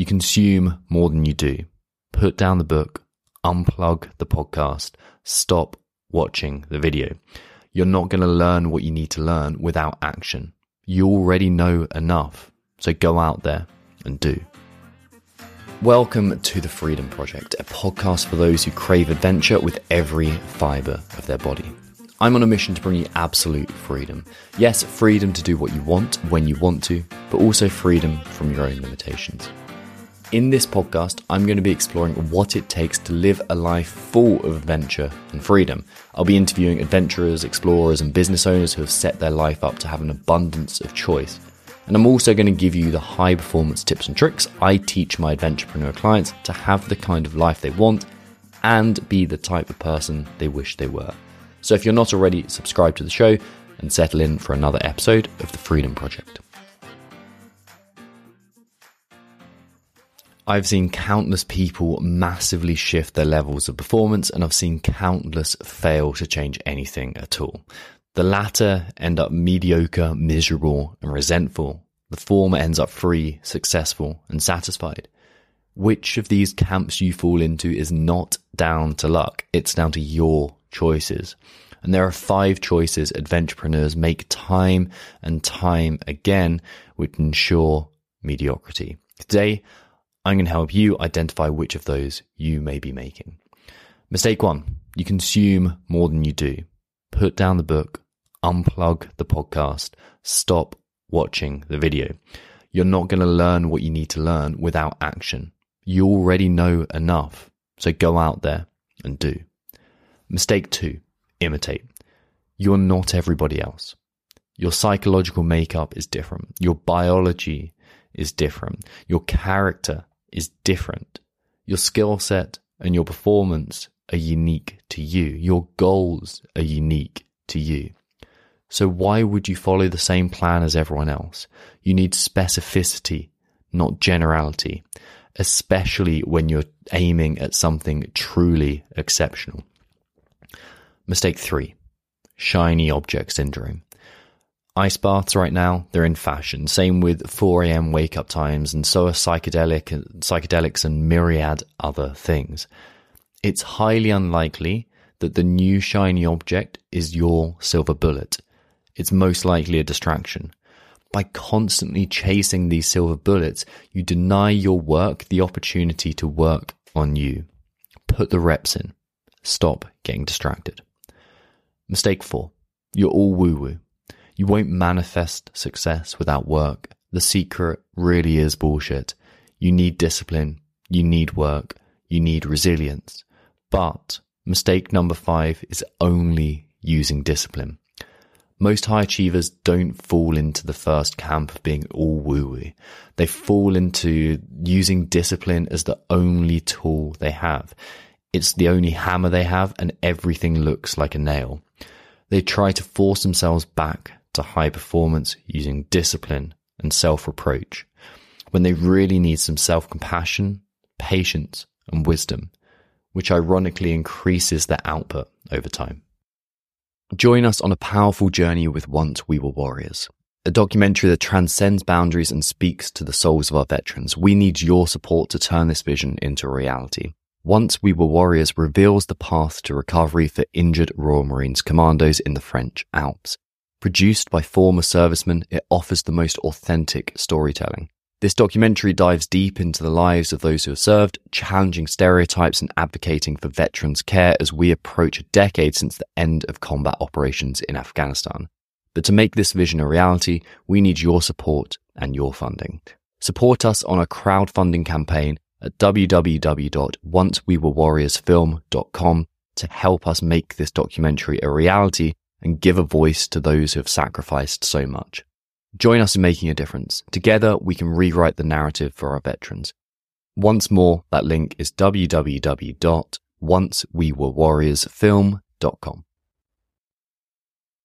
You consume more than you do. Put down the book, unplug the podcast, stop watching the video. You're not going to learn what you need to learn without action. You already know enough. So go out there and do. Welcome to the Freedom Project, a podcast for those who crave adventure with every fiber of their body. I'm on a mission to bring you absolute freedom. Yes, freedom to do what you want when you want to, but also freedom from your own limitations. In this podcast, I'm going to be exploring what it takes to live a life full of adventure and freedom. I'll be interviewing adventurers, explorers, and business owners who have set their life up to have an abundance of choice. And I'm also going to give you the high performance tips and tricks I teach my adventurepreneur clients to have the kind of life they want and be the type of person they wish they were. So if you're not already, subscribe to the show and settle in for another episode of the Freedom Project. I've seen countless people massively shift their levels of performance, and I've seen countless fail to change anything at all. The latter end up mediocre, miserable, and resentful. The former ends up free, successful, and satisfied. Which of these camps you fall into is not down to luck. It's down to your choices. And there are five choices adventurepreneurs make time and time again, which ensure mediocrity. Today, I'm going to help you identify which of those you may be making. Mistake one, you consume more than you do put down the book, unplug the podcast, stop watching the video. You're not going to learn what you need to learn without action. You already know enough. So go out there and do. Mistake two, imitate. You're not everybody else. Your psychological makeup is different. Your biology is different. Your character is different. Your skill set and your performance are unique to you. Your goals are unique to you. So why would you follow the same plan as everyone else? You need specificity, not generality, especially when you're aiming at something truly exceptional. Mistake three, shiny object syndrome. Ice baths right now, they're in fashion. Same with 4 a.m. wake up times and so are psychedelic, psychedelics and myriad other things it's highly unlikely that the new shiny object is your silver bullet. It's most likely a distraction. By constantly chasing these silver bullets, you deny your work the opportunity to work on you. Put the reps in. Stop getting distracted. Mistake four. You're all woo woo. You won't manifest success without work. The secret really is bullshit. You need discipline. You need work. You need resilience. But mistake number five is only using discipline. Most high achievers don't fall into the first camp of being all woo woo. They fall into using discipline as the only tool they have. It's the only hammer they have and everything looks like a nail. They try to force themselves back to high performance using discipline and self reproach when they really need some self compassion, patience, and wisdom which ironically increases their output over time. Join us on a powerful journey with Once We Were Warriors, a documentary that transcends boundaries and speaks to the souls of our veterans. We need your support to turn this vision into reality. Once We Were Warriors reveals the path to recovery for injured Royal Marines commandos in the French Alps. Produced by former servicemen, it offers the most authentic storytelling. This documentary dives deep into the lives of those who have served, challenging stereotypes and advocating for veterans' care as we approach a decade since the end of combat operations in Afghanistan. But to make this vision a reality, we need your support and your funding. Support us on a crowdfunding campaign at www.oncewewerewarriorsfilm.com to help us make this documentary a reality and give a voice to those who have sacrificed so much. Join us in making a difference. Together, we can rewrite the narrative for our veterans. Once more, that link is www.oncewewerewarriorsfilm.com.